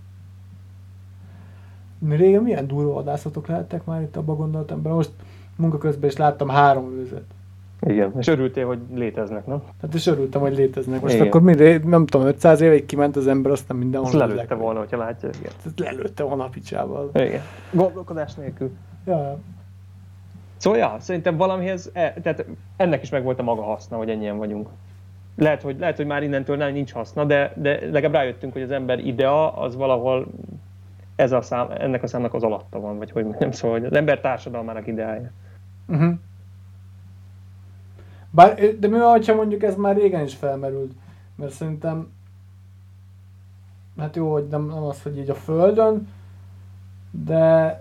Régen milyen durva vadászatok lehettek már itt abban gondoltam be. Most munka közben is láttam három őzet. Igen, és örültél, hogy léteznek, nem? Hát és örültem, hogy léteznek. Most Igen. akkor mi, nem tudom, 500 évig kiment az ember, aztán mindenhol. Azt lelőtte volna, hogyha látja. Igen. Ezt lelőtte volna a picsával. Igen. Gondolkodás nélkül. Ja. Szóval, ja, szerintem valamihez, e, tehát ennek is megvolt a maga haszna, hogy ennyien vagyunk. Lehet, hogy, lehet, hogy már innentől nem nincs haszna, de, de legalább rájöttünk, hogy az ember idea az valahol ez a szám, ennek a számnak az alatta van, vagy hogy nem szóval, hogy az ember társadalmának ideája. Uh-huh. Bár, de mi van, ha mondjuk ez már régen is felmerült? Mert szerintem, hát jó, hogy nem, nem az, hogy így a Földön, de,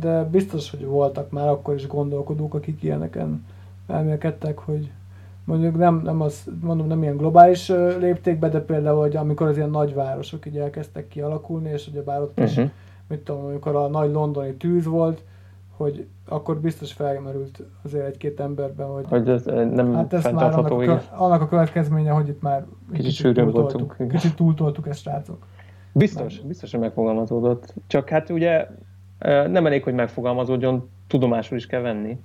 de biztos, hogy voltak már akkor is gondolkodók, akik ilyeneken elmélkedtek, hogy mondjuk nem, nem az, mondom, nem ilyen globális léptékben, de például, hogy amikor az ilyen nagyvárosok így elkezdtek kialakulni, és ugye bár ott uh-huh. is, mhm. mit tudom, amikor a nagy londoni tűz volt, hogy akkor biztos felmerült azért egy-két emberben, hogy, hogy ez nem hát ez már annak a, annak a következménye, hogy itt már kicsit, kicsit túltoltuk, kicsit túltoltuk ezt, srácok. Biztos, Mert... biztos, hogy megfogalmazódott. Csak hát ugye nem elég, hogy megfogalmazódjon, tudomásul is kell venni.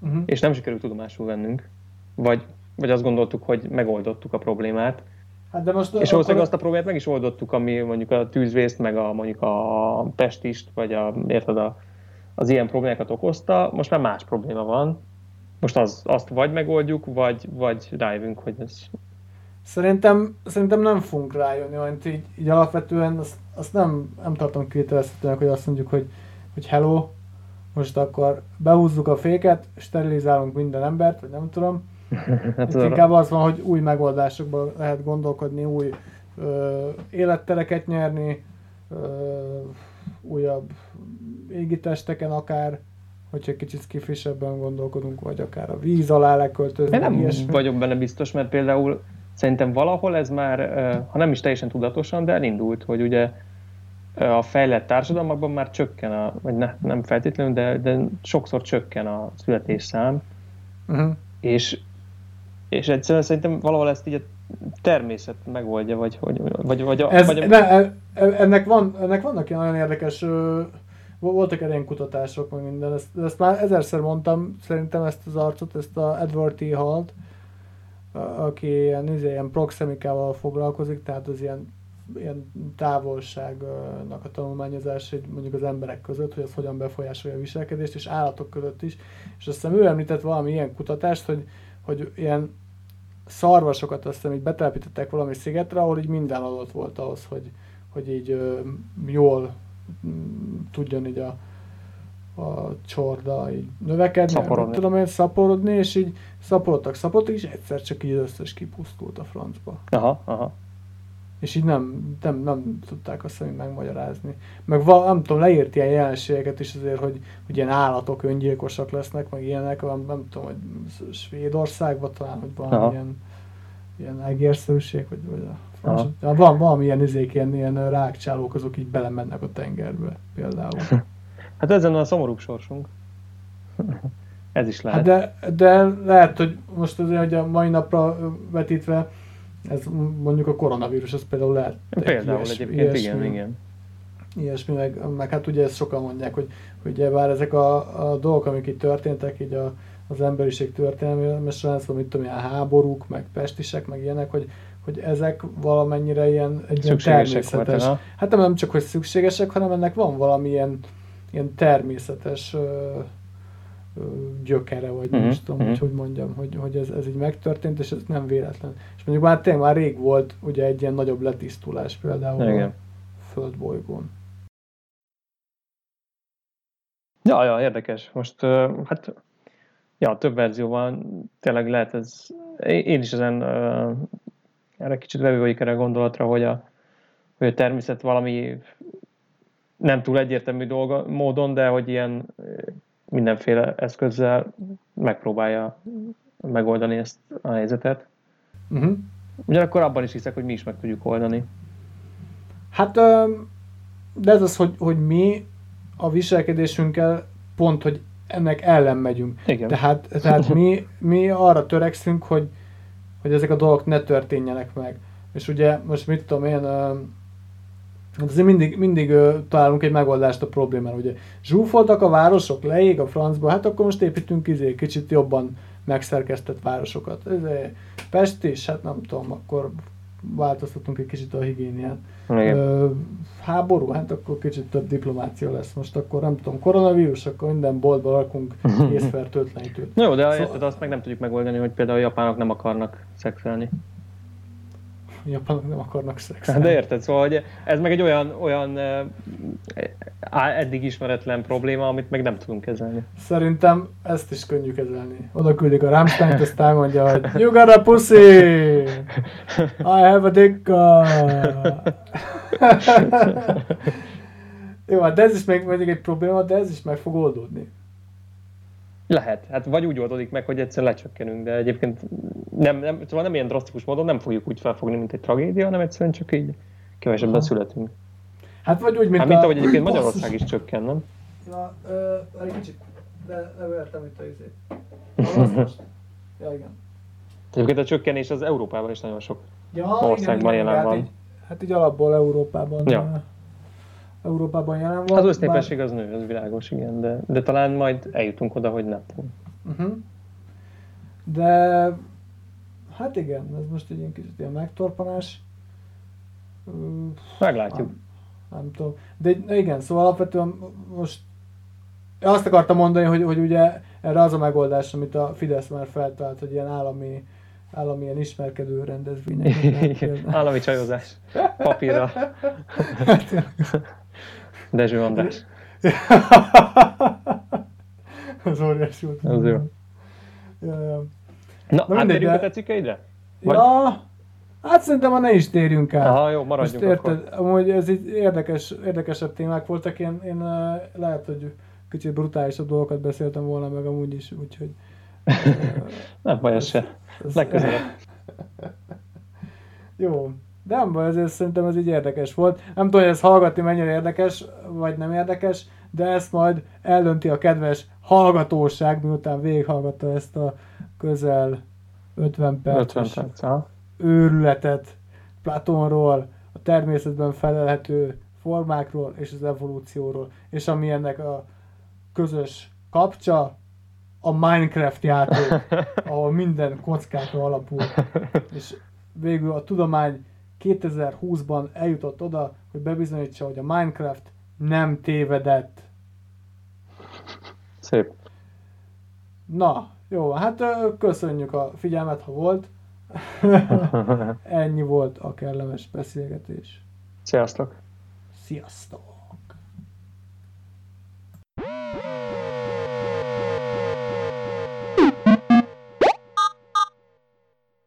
Uh-huh. És nem sikerült tudomásul vennünk. Vagy, vagy azt gondoltuk, hogy megoldottuk a problémát. Hát de most és valószínűleg azt a problémát meg is oldottuk, ami mondjuk a tűzvészt, meg a, mondjuk a pestist, vagy a, érted, a, az ilyen problémákat okozta, most már más probléma van. Most az, azt vagy megoldjuk, vagy, vagy rájövünk, hogy ez... Szerintem, szerintem nem fogunk rájönni, mert így, így alapvetően azt, azt nem, nem tartom kételezhetőnek, hogy azt mondjuk, hogy, hogy hello, most akkor behúzzuk a féket, sterilizálunk minden embert, vagy nem tudom. hát Itt inkább az van, hogy új megoldásokban lehet gondolkodni, új ö, élettereket nyerni, ö, újabb égitesteken akár, hogyha kicsit skifisebben gondolkodunk, vagy akár a víz alá leköltözni. Én nem ilyesmi. vagyok benne biztos, mert például szerintem valahol ez már, ha nem is teljesen tudatosan, de elindult, hogy ugye a fejlett társadalmakban már csökken, a, vagy ne, nem feltétlenül, de, de sokszor csökken a születésszám, uh-huh. És, és egyszerűen szerintem valahol ezt így a természet megoldja, vagy, vagy, vagy, vagy, a, Ez, vagy a, ne, e- ennek, van, ennek vannak ilyen nagyon érdekes, voltak ilyen kutatások, meg minden, ezt, ezt már ezerszer mondtam, szerintem ezt az arcot, ezt a Edward T. Halt, aki ilyen, ilyen proxemikával foglalkozik, tehát az ilyen, ilyen távolságnak a tanulmányozás hogy mondjuk az emberek között, hogy az hogyan befolyásolja a viselkedést, és állatok között is. És azt hiszem ő említett valami ilyen kutatást, hogy, hogy ilyen szarvasokat azt hiszem így betelepítettek valami szigetre, ahol így minden adott volt ahhoz, hogy, hogy így ö, jól tudjon így a, a csorda így növekedni, Szaporodni. tudom én, szaporodni, és így szaporodtak, szaporodtak, és egyszer csak így az összes kipusztult a francba. aha, aha. És így nem, nem, nem tudták azt így megmagyarázni. Meg val, nem tudom, leírt ilyen jelenségeket is azért, hogy, hogy ilyen állatok öngyilkosak lesznek, meg ilyenek, nem, nem tudom, hogy Svédországban talán, hogy van Aha. ilyen, ilyen egérszerűség, vagy, vagy a Ja, van valami ilyen izék, ilyen, ilyen rákcsálók, azok így belemennek a tengerbe például. Hát ezen a szomorúbb sorsunk. Ez is lehet. Hát de, de lehet, hogy most azért, hogy a mai napra vetítve, ez mondjuk a koronavírus, az például lehet. Például ilyes- egyébként, igen, ilyesmi. igen. ilyesmi, meg, meg hát ugye ezt sokan mondják, hogy, hogy bár ezek a, a dolgok, amik itt történtek, így a, az emberiség történelme során, szóval mit tudom, ilyen háborúk, meg pestisek, meg ilyenek, hogy, hogy ezek valamennyire ilyen, egy ilyen természetes, ha? hát nem, nem csak, hogy szükségesek, hanem ennek van valamilyen ilyen természetes ö, ö, gyökere, vagy nem Mhm, is tudom, mhm. hogy hogy mondjam, hogy, hogy ez, ez így megtörtént, és ez nem véletlen. És mondjuk már tényleg már rég volt ugye egy ilyen nagyobb letisztulás például Igen. a földbolygón. Ja, ja, érdekes. Most, hát, ja, több verzió van, tényleg lehet ez, én is ezen, ö, erre kicsit vevő vagyok erre a gondolatra, hogy a, hogy a természet valami nem túl egyértelmű dolga, módon, de hogy ilyen mindenféle eszközzel megpróbálja megoldani ezt a helyzetet. Uh-huh. Ugyanakkor abban is hiszek, hogy mi is meg tudjuk oldani. Hát, de ez az, hogy, hogy mi a viselkedésünkkel pont, hogy ennek ellen megyünk. Igen. Tehát, tehát mi, mi arra törekszünk, hogy, hogy ezek a dolgok ne történjenek meg. És ugye most mit tudom én, hát azért mindig, mindig találunk egy megoldást a problémára. Ugye zsúfoltak a városok, leég a francba, hát akkor most építünk izé, kicsit jobban megszerkesztett városokat. Izé, Pest is, hát nem tudom, akkor változtatunk egy kicsit a higiéniát. Igen. Ö, háború, hát akkor kicsit több diplomácia lesz. Most akkor nem tudom, koronavírus, akkor minden boltba rakunk észfertőtlenítőt. Na jó, de Szóval- érted, azt meg nem tudjuk megoldani, hogy például a japánok nem akarnak szexelni. Japánok nem akarnak Hát szexelni. De érted, szóval hogy ez meg egy olyan, olyan eddig ismeretlen probléma, amit meg nem tudunk kezelni. Szerintem ezt is könnyű kezelni. Oda küldik a Rammstein-t, azt elmondja, hogy You got a pussy! I have a dick! Jó, hát ez is még mondjuk egy probléma, de ez is meg fog oldódni. Lehet, hát vagy úgy oldódik meg, hogy egyszer lecsökkenünk, de egyébként nem, nem, szóval nem ilyen drasztikus módon nem fogjuk úgy felfogni, mint egy tragédia, hanem egyszerűen csak így kevesebben Aha. születünk. Hát vagy úgy, mint, Hát mint a... ahogy egyébként. Magyarország is csökken, nem? Ja, ö, egy kicsit, de nem értem itt a izét. Ja, igen. Egyébként a csökkenés az Európában is nagyon sok. Ja, Országban jelen hát van. Így, hát így alapból Európában, Ja. Európában jelen van. Az össznépesség az nő, az világos, igen, de, de talán majd eljutunk oda, hogy nem. Uh-huh. De hát igen, ez most egy ilyen kicsit ilyen megtorpanás. Meglátjuk. Nem, nem tudom. De igen, szóval alapvetően most azt akartam mondani, hogy, hogy ugye erre az a megoldás, amit a Fidesz már feltalált, hogy ilyen állami, állami ilyen ismerkedő rendezvények. Állami csajozás. Papírra. Dezső András. az óriási volt. Az jó. Ja, ja. Na, Na mindegy, átérjünk a de- te cikkeidre? Vagy- ja, hát szerintem ma ne is térjünk át. Aha, jó, Most maradjunk érted, akkor. amúgy ez így érdekes, érdekesebb témák voltak, én, én lehet, hogy kicsit brutálisabb dolgokat beszéltem volna meg amúgy is, úgyhogy... Nem baj, ez se. Legközelebb. Jó, nem baj, ezért szerintem ez így érdekes volt. Nem tudom, hogy ez hallgatni mennyire érdekes, vagy nem érdekes, de ezt majd eldönti a kedves hallgatóság, miután végighallgatta ezt a közel 50 perces 50 perc, ha? őrületet Platonról, a természetben felelhető formákról és az evolúcióról, és ami ennek a közös kapcsa, a Minecraft játék, ahol minden kockákra alapul. És végül a tudomány 2020-ban eljutott oda, hogy bebizonyítsa, hogy a Minecraft nem tévedett. Szép. Na, jó, hát köszönjük a figyelmet, ha volt. Ennyi volt a kellemes beszélgetés. Sziasztok! Sziasztok!